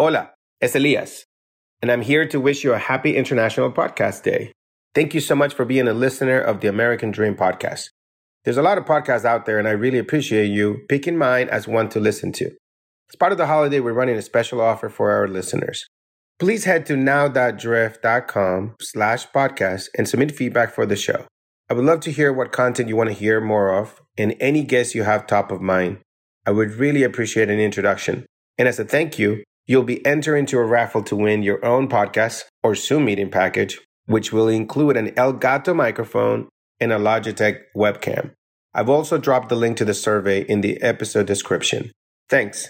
Hola, es Elias, and I'm here to wish you a happy International Podcast Day. Thank you so much for being a listener of the American Dream podcast. There's a lot of podcasts out there, and I really appreciate you picking mine as one to listen to. As part of the holiday, we're running a special offer for our listeners. Please head to now.drift.com slash podcast and submit feedback for the show. I would love to hear what content you want to hear more of and any guests you have top of mind. I would really appreciate an introduction. And as a thank you, you'll be entered into a raffle to win your own podcast or Zoom meeting package, which will include an Elgato microphone and a Logitech webcam. I've also dropped the link to the survey in the episode description. Thanks,